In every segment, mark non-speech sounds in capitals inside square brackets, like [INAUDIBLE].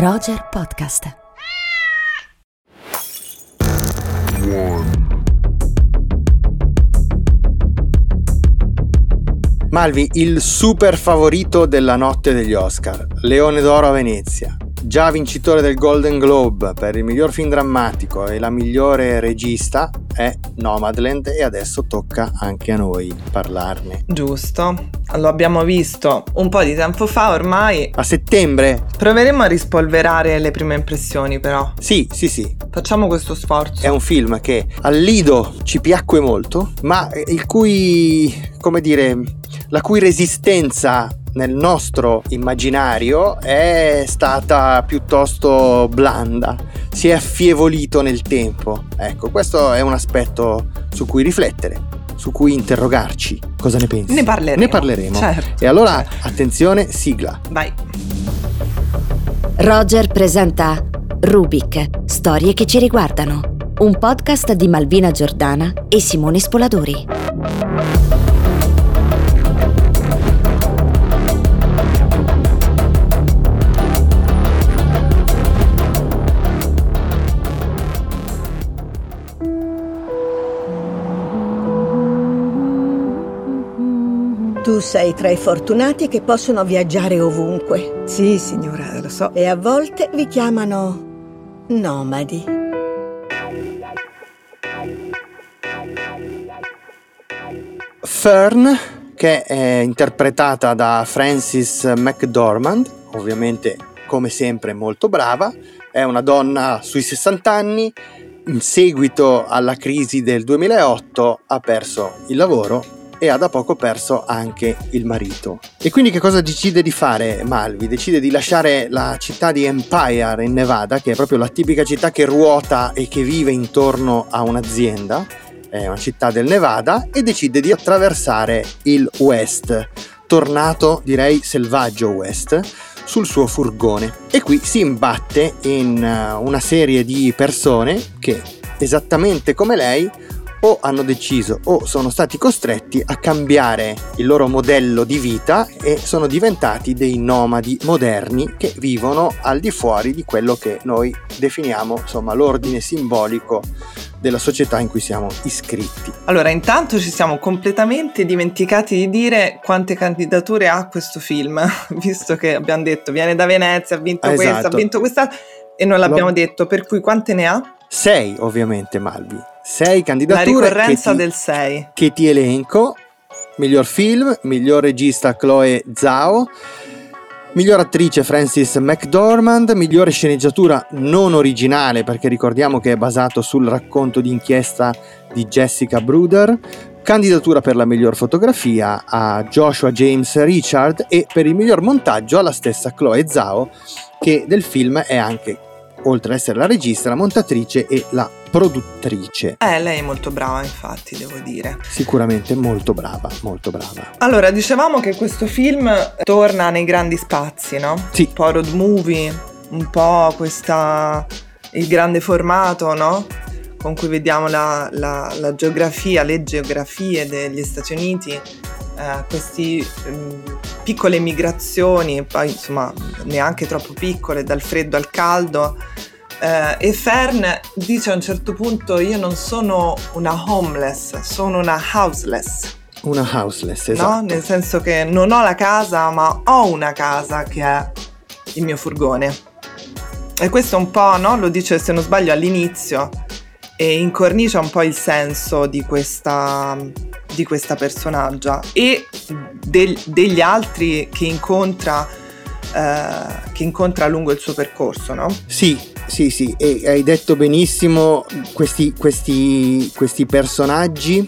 Roger Podcast. Malvi, il super favorito della notte degli Oscar, Leone d'Oro a Venezia, già vincitore del Golden Globe per il miglior film drammatico e la migliore regista, è Nomadland e adesso tocca anche a noi parlarne. Giusto, lo abbiamo visto un po' di tempo fa ormai. A settembre? Proveremo a rispolverare le prime impressioni però. Sì, sì, sì. Facciamo questo sforzo. È un film che al Lido ci piacque molto, ma il cui, come dire, la cui resistenza nel nostro immaginario è stata piuttosto blanda, si è affievolito nel tempo. Ecco, questo è un aspetto su cui riflettere, su cui interrogarci. Cosa ne pensi? Ne parleremo. Ne parleremo. Certo. E allora, attenzione, sigla. Vai. Roger presenta Rubik, storie che ci riguardano. Un podcast di Malvina Giordana e Simone Spoladori. Tu sei tra i fortunati che possono viaggiare ovunque Sì, signora, lo so. e a volte vi chiamano nomadi. Fern, che è interpretata da Frances McDormand, ovviamente come sempre molto brava, è una donna sui 60 anni, in seguito alla crisi del 2008 ha perso il lavoro e ha da poco perso anche il marito. E quindi che cosa decide di fare Malvi? Decide di lasciare la città di Empire in Nevada, che è proprio la tipica città che ruota e che vive intorno a un'azienda, è una città del Nevada, e decide di attraversare il West, tornato direi selvaggio West, sul suo furgone. E qui si imbatte in eh, una serie di persone che, esattamente come lei, o hanno deciso o sono stati costretti a cambiare il loro modello di vita e sono diventati dei nomadi moderni che vivono al di fuori di quello che noi definiamo insomma l'ordine simbolico della società in cui siamo iscritti. Allora, intanto ci siamo completamente dimenticati di dire quante candidature ha questo film, [LAUGHS] visto che abbiamo detto viene da Venezia, ha vinto Esatto. questa, ha vinto questa e non l'abbiamo Lo- detto, per cui quante ne ha? Sei ovviamente Malvi, sei La candidature ricorrenza che ti, del 6. che ti elenco. Miglior film, miglior regista Chloe Zhao, miglior attrice Frances McDormand, migliore sceneggiatura non originale perché ricordiamo che è basato sul racconto d'inchiesta di Jessica Bruder, candidatura per la miglior fotografia a Joshua James Richard e per il miglior montaggio alla stessa Chloe Zhao che del film è anche, oltre ad essere la regista, la montatrice e la produttrice. Eh, lei è molto brava, infatti, devo dire. Sicuramente molto brava, molto brava. Allora, dicevamo che questo film torna nei grandi spazi, no? Sì. Un po' road movie, un po' questa... il grande formato, no? Con cui vediamo la, la- la geografia, le geografie degli Stati Uniti, eh, queste piccole migrazioni, poi insomma neanche troppo piccole, dal freddo al caldo. Eh, e Fern dice a un certo punto: Io non sono una homeless, sono una houseless. Una houseless, No? esatto. Nel senso che non ho la casa, ma ho una casa che è il mio furgone. E questo un po', no? Lo dice se non sbaglio all'inizio e incornicia un po' il senso di questa, di questa personaggia e del- degli altri che incontra, eh, che incontra lungo il suo percorso, no? Sì, sì, sì, e hai detto benissimo, questi, questi, questi personaggi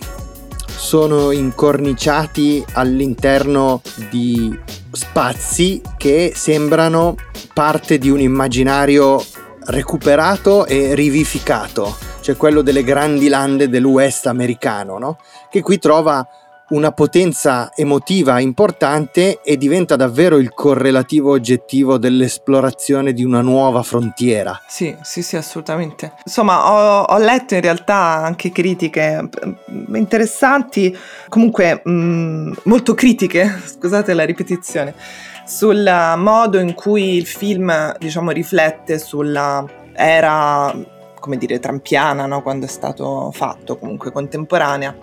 sono incorniciati all'interno di spazi che sembrano parte di un immaginario recuperato e rivificato, cioè quello delle grandi lande del West americano, no? che qui trova una potenza emotiva importante e diventa davvero il correlativo oggettivo dell'esplorazione di una nuova frontiera. Sì, sì, sì, assolutamente. Insomma, ho, ho letto in realtà anche critiche interessanti, comunque mh, molto critiche, [LAUGHS] scusate la ripetizione, sul modo in cui il film, diciamo, riflette sulla era, come dire, trampiana, no? quando è stato fatto, comunque contemporanea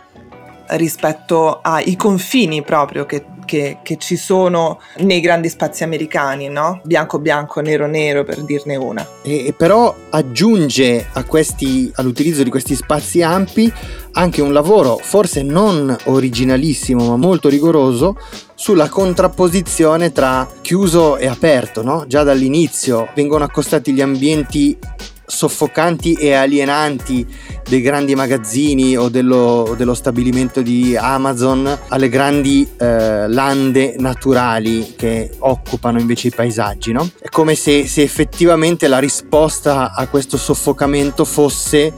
rispetto ai confini proprio che, che, che, ci sono nei grandi spazi americani, no? Bianco bianco, nero nero per dirne una. E, però aggiunge questi, all'utilizzo di questi spazi ampi anche un lavoro forse non originalissimo ma molto rigoroso sulla contrapposizione tra chiuso e aperto, no? Già dall'inizio vengono accostati gli ambienti soffocanti e alienanti dei grandi magazzini o dello, dello stabilimento di Amazon alle grandi eh, lande naturali che occupano invece i paesaggi. No? È come se, se effettivamente la risposta a questo soffocamento fosse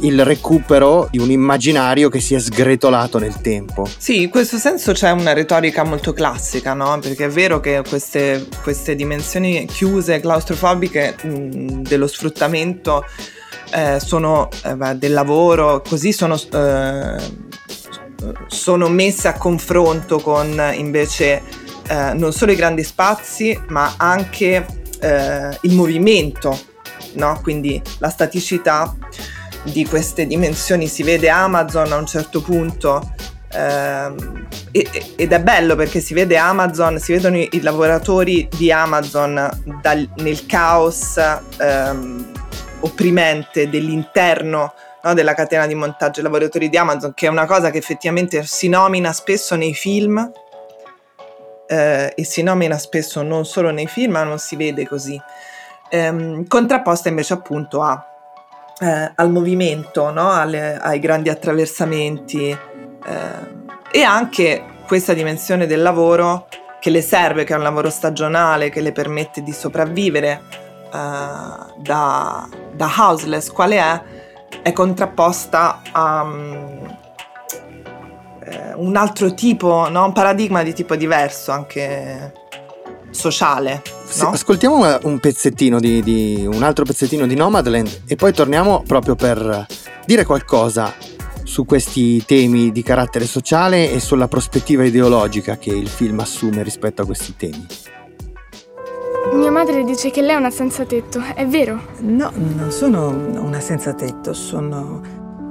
il recupero di un immaginario che si è sgretolato nel tempo. Sì, in questo senso c'è una retorica molto classica, no? Perché è vero che queste, queste dimensioni chiuse, claustrofobiche mh, dello sfruttamento eh, sono eh, del lavoro, così sono, eh, sono messe a confronto con invece eh, non solo i grandi spazi, ma anche eh, il movimento, no? Quindi la staticità di queste dimensioni. Si vede Amazon a un certo punto ehm, ed è bello perché si vede Amazon, si vedono i, i lavoratori di Amazon dal, nel caos ehm, opprimente dell'interno no, della catena di montaggio, i lavoratori di Amazon, che è una cosa che effettivamente si nomina spesso nei film. Eh, e si nomina spesso non solo nei film, ma non si vede così. Ehm, contrapposta invece appunto a eh, al movimento, no? Alle, ai grandi attraversamenti eh, e anche questa dimensione del lavoro che le serve, che è un lavoro stagionale, che le permette di sopravvivere eh, da, da, houseless, quale è, è contrapposta a um, un altro tipo, no? un paradigma di tipo diverso, anche sociale. Sì, ascoltiamo un pezzettino di, di, un altro pezzettino di Nomadland e poi torniamo proprio per dire qualcosa su questi temi di carattere sociale e sulla prospettiva ideologica che il film assume rispetto a questi temi. Mia madre dice che lei è una senza tetto, è vero? No, non sono una senza tetto, sono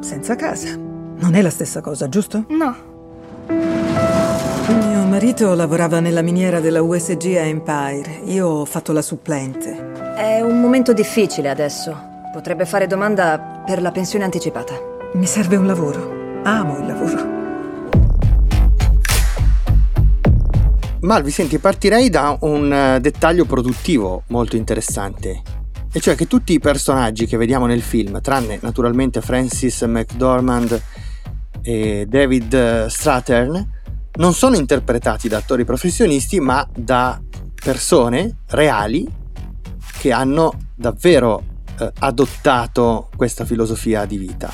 senza casa. Non è la stessa cosa, giusto? No. Mio marito lavorava nella miniera della USG a Empire. Io ho fatto la supplente. È un momento difficile adesso. Potrebbe fare domanda per la pensione anticipata. Mi serve un lavoro. Amo il lavoro. Malvi, senti, partirei da un eh, dettaglio produttivo molto interessante. E cioè che tutti i personaggi che vediamo nel film, tranne naturalmente Francis McDormand e David eh, Strathern, non sono interpretati da attori professionisti, ma da persone reali che hanno davvero eh, adottato questa filosofia di vita.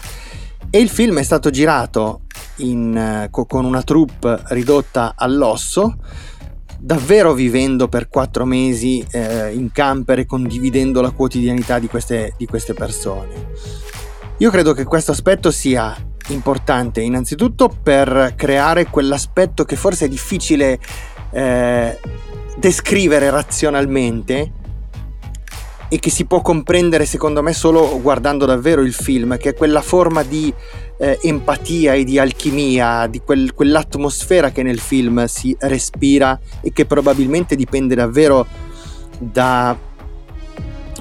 E il film è stato girato in, eh, con una troupe ridotta all'osso, davvero vivendo per quattro mesi eh, in camper e condividendo la quotidianità di queste, di queste persone. Io credo che questo aspetto sia importante innanzitutto per creare quell'aspetto che forse è difficile eh, descrivere razionalmente e che si può comprendere secondo me solo guardando davvero il film, che è quella forma di eh, empatia e di alchimia, di quel, quell'atmosfera che nel film si respira e che probabilmente dipende davvero da,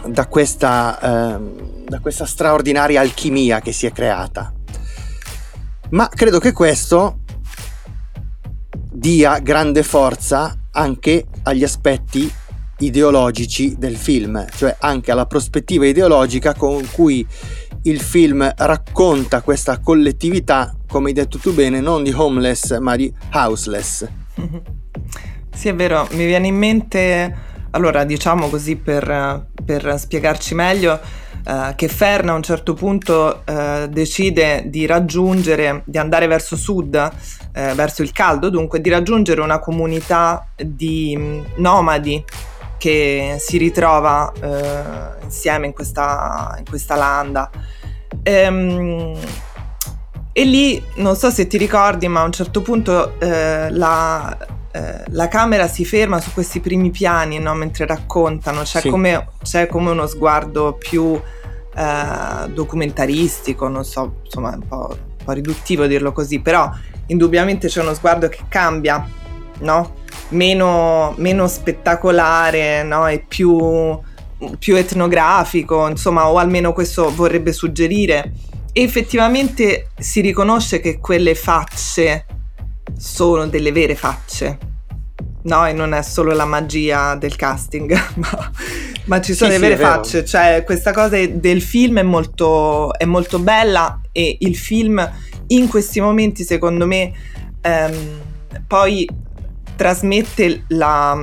da, questa, eh, da questa straordinaria alchimia che si è creata. Ma credo che questo dia grande forza anche agli aspetti ideologici del film, cioè anche alla prospettiva ideologica con cui il film racconta questa collettività, come hai detto tu bene, non di homeless ma di houseless. [LAUGHS] Sì, è vero, mi viene in mente, allora diciamo così per, per spiegarci meglio, eh, che Fern a un certo punto eh, decide di raggiungere, di andare verso sud, eh, verso il caldo, dunque di raggiungere una comunità di mm, nomadi che si ritrova eh, insieme in questa, in questa landa. Ehm, e lì, non so se ti ricordi, ma a un certo punto eh, la, eh, la camera si ferma su questi primi piani no? mentre raccontano, c'è, sì. come, c'è, come, uno sguardo più eh, documentaristico, non so, insomma un po', un po', riduttivo dirlo così, però indubbiamente c'è uno sguardo che cambia, no? meno, meno spettacolare no? e più, più etnografico, insomma, o almeno questo vorrebbe suggerire. E effettivamente si riconosce che quelle facce sono delle vere facce, no? E non è solo la magia del casting, [LAUGHS] ma, ma ci sono sì, le vere sì, facce. Cioè, questa cosa del film è molto, è molto bella e il film in questi momenti, secondo me, ehm, poi trasmette la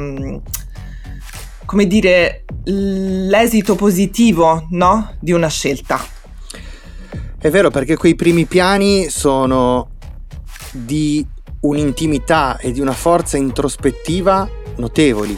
come dire l'esito positivo no? di una scelta. È vero perché quei primi piani sono di un'intimità e di una forza introspettiva notevoli.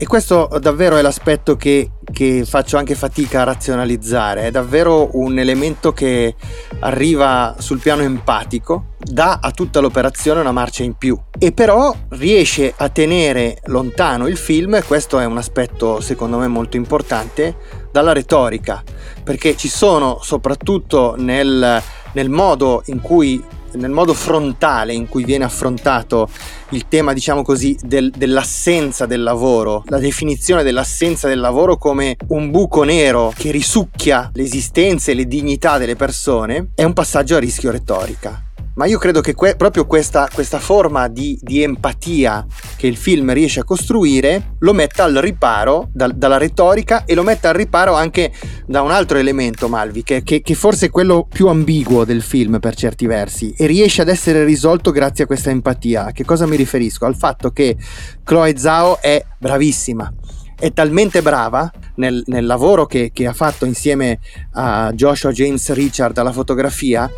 E questo davvero è l'aspetto che, che, faccio anche fatica a razionalizzare, è davvero un elemento che arriva sul piano empatico, dà a tutta l'operazione una marcia in più. E però riesce a tenere lontano il film, e questo è un aspetto secondo me molto importante, dalla retorica, perché ci sono soprattutto nel, nel modo in cui nel modo frontale in cui viene affrontato il tema, diciamo così, del, dell'assenza del lavoro, la definizione dell'assenza del lavoro come un buco nero che risucchia l'esistenza e le dignità delle persone, è un passaggio a rischio retorica ma io credo che que- proprio questa, questa forma di, di, empatia che il film riesce a costruire lo metta al riparo da, dalla retorica e lo metta al riparo anche da un altro elemento, Malvi, che, che, che, forse è quello più ambiguo del film per certi versi e riesce ad essere risolto grazie a questa empatia. A che cosa mi riferisco? Al fatto che Chloe Zhao è bravissima è talmente brava nel, nel lavoro che, che, ha fatto insieme a Joshua James Richard alla fotografia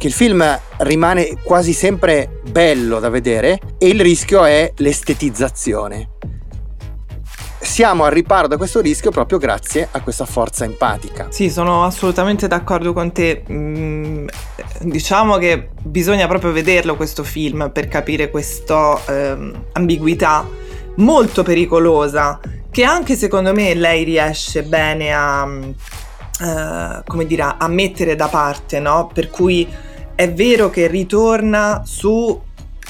che il film rimane quasi sempre bello da vedere e il rischio è l'estetizzazione. Siamo al riparo da questo rischio proprio grazie a questa forza empatica. Sì, sono assolutamente d'accordo con te. Mm, diciamo che bisogna proprio vederlo questo film per capire questa ehm, ambiguità molto pericolosa che anche secondo me lei riesce bene a, uh, come dire, a mettere da parte, no? Per cui è vero che ritorna su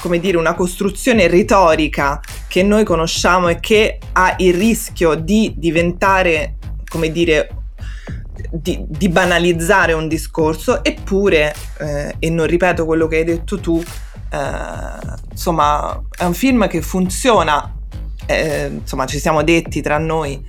come dire, una costruzione retorica che noi conosciamo e che ha il rischio di diventare, come dire, di, di banalizzare un discorso, eppure, eh, e non ripeto quello che hai detto tu, eh, insomma, è un film che funziona, eh, insomma, ci siamo detti tra noi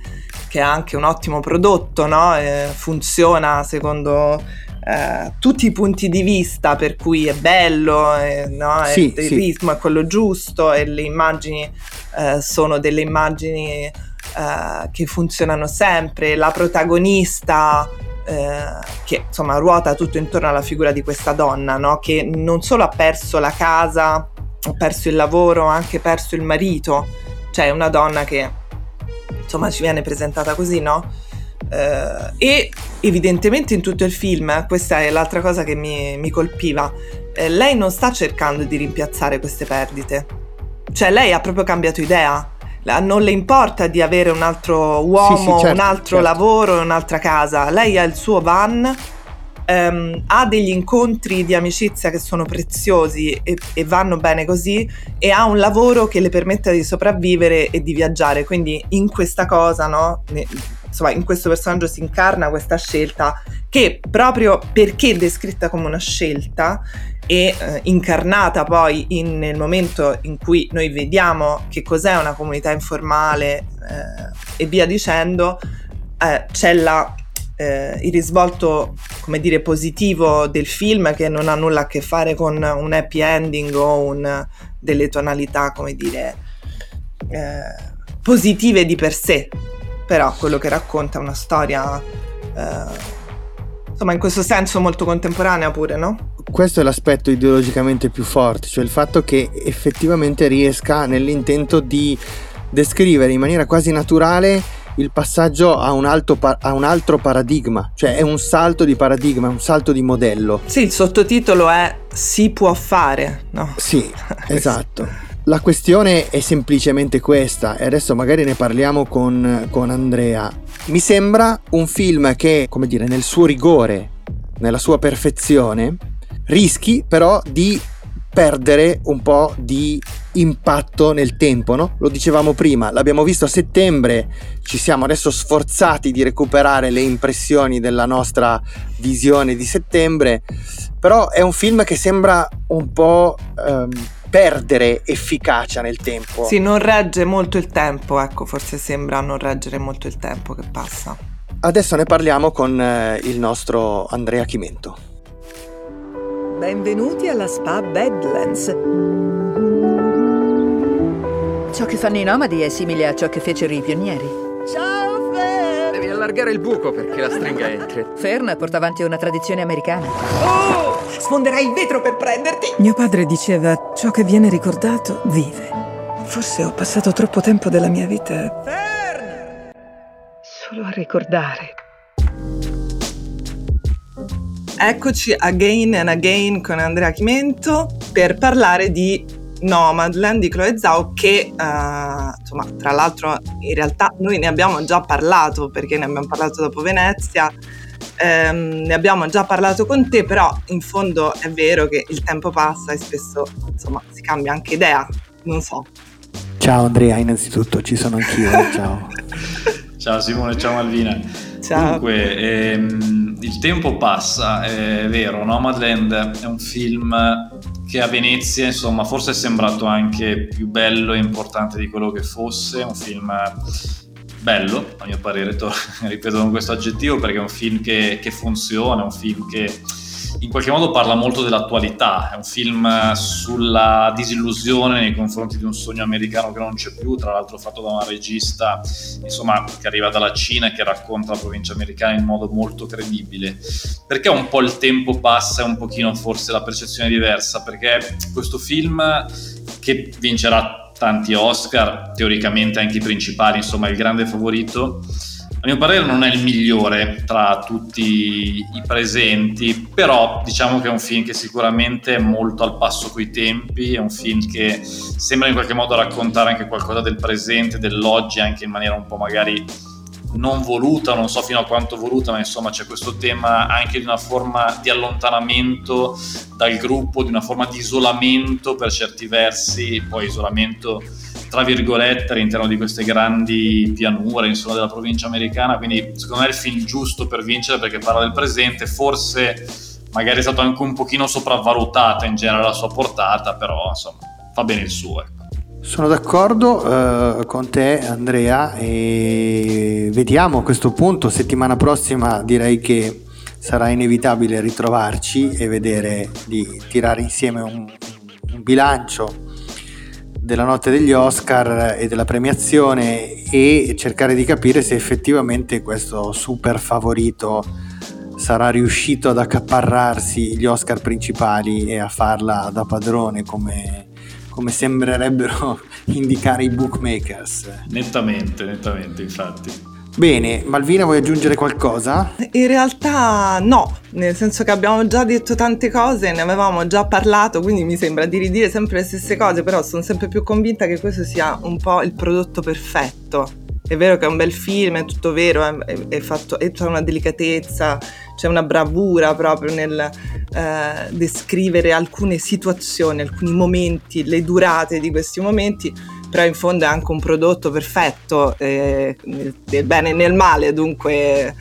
che è anche un ottimo prodotto, no? Eh, funziona secondo eh, tutti i punti di vista per cui è bello, eh, no? sì, il sì. ritmo è quello giusto e le immagini eh, sono delle immagini eh, che funzionano sempre, la protagonista eh, che insomma ruota tutto intorno alla figura di questa donna no? che non solo ha perso la casa, ha perso il lavoro, ha anche perso il marito, cioè una donna che insomma ci viene presentata così, no? Uh, e evidentemente in tutto il film, questa è l'altra cosa che mi, mi colpiva, eh, lei non sta cercando di rimpiazzare queste perdite. Cioè lei ha proprio cambiato idea. Non le importa di avere un altro uomo, sì, sì, certo, un altro certo. lavoro, un'altra casa. Lei ha il suo van, ehm, ha degli incontri di amicizia che sono preziosi e, e, vanno bene così e ha un lavoro che le permette di sopravvivere e di viaggiare. Quindi in questa cosa, no? Insomma, in questo personaggio si incarna questa scelta che proprio perché descritta come una scelta e eh, incarnata poi in, nel momento in cui noi vediamo che cos'è una comunità informale eh, e via dicendo, eh, c'è la, eh, il risvolto, come dire, positivo del film che non ha nulla a che fare con un happy ending o un, delle tonalità, come dire, eh, positive di per sé, però quello che racconta è una storia eh, insomma in questo senso molto contemporanea pure, no? Questo è l'aspetto ideologicamente più forte, cioè il fatto che effettivamente riesca nell'intento di descrivere in maniera quasi naturale il passaggio a un, pa- a un, altro paradigma, cioè è un salto di paradigma, un salto di modello. Sì, il sottotitolo è Si può fare, no? Sì, [LAUGHS] esatto. La questione è semplicemente questa, e adesso magari ne parliamo con, con Andrea. Mi sembra un film che, come dire, nel suo rigore, nella sua perfezione, rischi però di perdere un po' di impatto nel tempo, no? Lo dicevamo prima, l'abbiamo visto a settembre, ci siamo adesso sforzati di recuperare le impressioni della nostra visione di settembre, però è un film che sembra un po' ehm, perdere efficacia nel tempo. Sì, non regge molto il tempo, ecco, forse sembra non reggere molto il tempo che passa. Adesso ne parliamo con eh, il nostro Andrea Chimento. Benvenuti alla Spa Badlands. Ciò che fanno i nomadi è simile a ciò che fecero i pionieri. Devi allargare il buco perché la stringa entri. Fern porta avanti una tradizione americana. Oh! Sfonderai il vetro per prenderti! Mio padre diceva, ciò che viene ricordato vive. Forse ho passato troppo tempo della mia vita... Fern! Solo a ricordare. Eccoci again and again con Andrea Chimento per parlare di Nomadland di Chloe Zhao che uh, insomma tra l'altro in realtà noi ne abbiamo già parlato perché ne abbiamo parlato dopo Venezia ehm, ne abbiamo già parlato con te, però in fondo è vero che il tempo passa e spesso insomma si cambia anche idea, non so. Ciao Andrea, innanzitutto ci sono anch'io, eh, [LAUGHS] ciao. ciao Simone, ciao Malvina. Ciao. Dunque, ehm, il tempo passa, è vero, Nomadland è un film che a Venezia, insomma, forse è sembrato anche più bello e importante di quello che fosse, un film bello, a mio parere, to- [LAUGHS] ripeto con questo aggettivo, perché è un film che, che funziona, un film che in qualche modo parla molto dell'attualità, è un film sulla disillusione nei confronti di un sogno americano che non c'è più, tra l'altro fatto da una regista insomma, che arriva dalla Cina e che racconta la provincia americana in modo molto credibile. Perché un po' il tempo passa e un pochino forse la percezione è diversa? Perché questo film che vincerà tanti Oscar, teoricamente anche i principali, insomma il grande favorito. A mio parere non è il migliore tra tutti i presenti, però diciamo che è un film che sicuramente è molto al passo coi tempi, è un film che sembra in qualche modo raccontare anche qualcosa del presente, dell'oggi, anche in maniera un po' magari non voluta, non so fino a quanto voluta, ma insomma c'è questo tema anche di una forma di allontanamento dal gruppo, di una forma di isolamento per certi versi, poi isolamento tra virgolette all'interno di queste grandi pianure insomma della provincia americana, quindi secondo me è il film giusto per vincere perché parla del presente, forse magari è stato anche un pochino sopravvalutata in genere la sua portata, però insomma fa bene il suo. Ecco. Sono d'accordo eh, con te Andrea e vediamo a questo punto, settimana prossima direi che sarà inevitabile ritrovarci e vedere di tirare insieme un, un bilancio della notte degli Oscar e della premiazione e cercare di capire se effettivamente questo super favorito sarà riuscito ad accaparrarsi gli Oscar principali e a farla da padrone come come sembrerebbero [LAUGHS] indicare i bookmakers. Nettamente, nettamente, infatti. Bene, Malvina vuoi aggiungere qualcosa? In realtà no, nel senso che abbiamo già detto tante cose, ne avevamo già parlato, quindi mi sembra di ridire sempre le stesse cose, però sono sempre più convinta che questo sia un po' il prodotto perfetto. È vero che è un bel film, è tutto vero, è, è fatto, è, c'è una delicatezza, c'è una bravura proprio nel eh, descrivere alcune situazioni, alcuni momenti, le durate di questi momenti, però in fondo è anche un prodotto perfetto, eh, nel bene e nel male, dunque eh,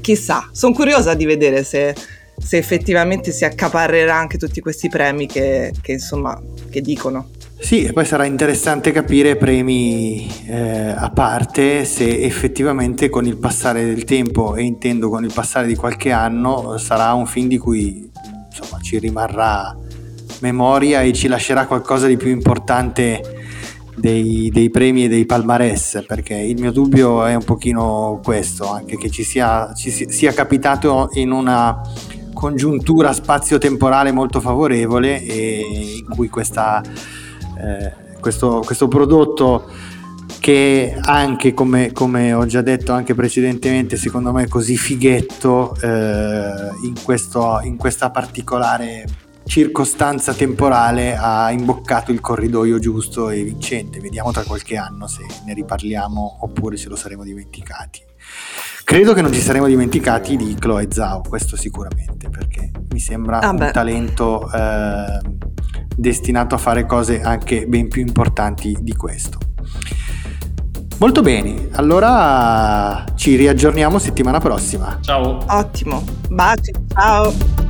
chissà, sono curiosa di vedere se, se, effettivamente si accaparrerà anche tutti questi premi che, che, insomma, che dicono. Sì, e poi sarà interessante capire premi eh, a parte se effettivamente con il passare del tempo, e intendo con il passare di qualche anno, sarà un film di cui insomma, ci rimarrà memoria e ci lascerà qualcosa di più importante dei, dei, premi e dei palmarès, perché il mio dubbio è un pochino questo, anche che ci sia, ci sia capitato in una congiuntura spazio-temporale molto favorevole e in cui questa, eh, questo, questo prodotto che anche come, come, ho già detto anche precedentemente secondo me è così fighetto eh, in, questo, in questa particolare circostanza temporale ha imboccato il corridoio giusto e vincente vediamo tra qualche anno se ne riparliamo oppure ce lo saremo dimenticati credo che non ci saremo dimenticati di Chloe Zhao questo sicuramente perché mi sembra ah un talento eh, destinato a fare cose anche ben più importanti di questo Molto bene, allora ci riaggiorniamo settimana prossima. Ciao. Ottimo, baci, ciao.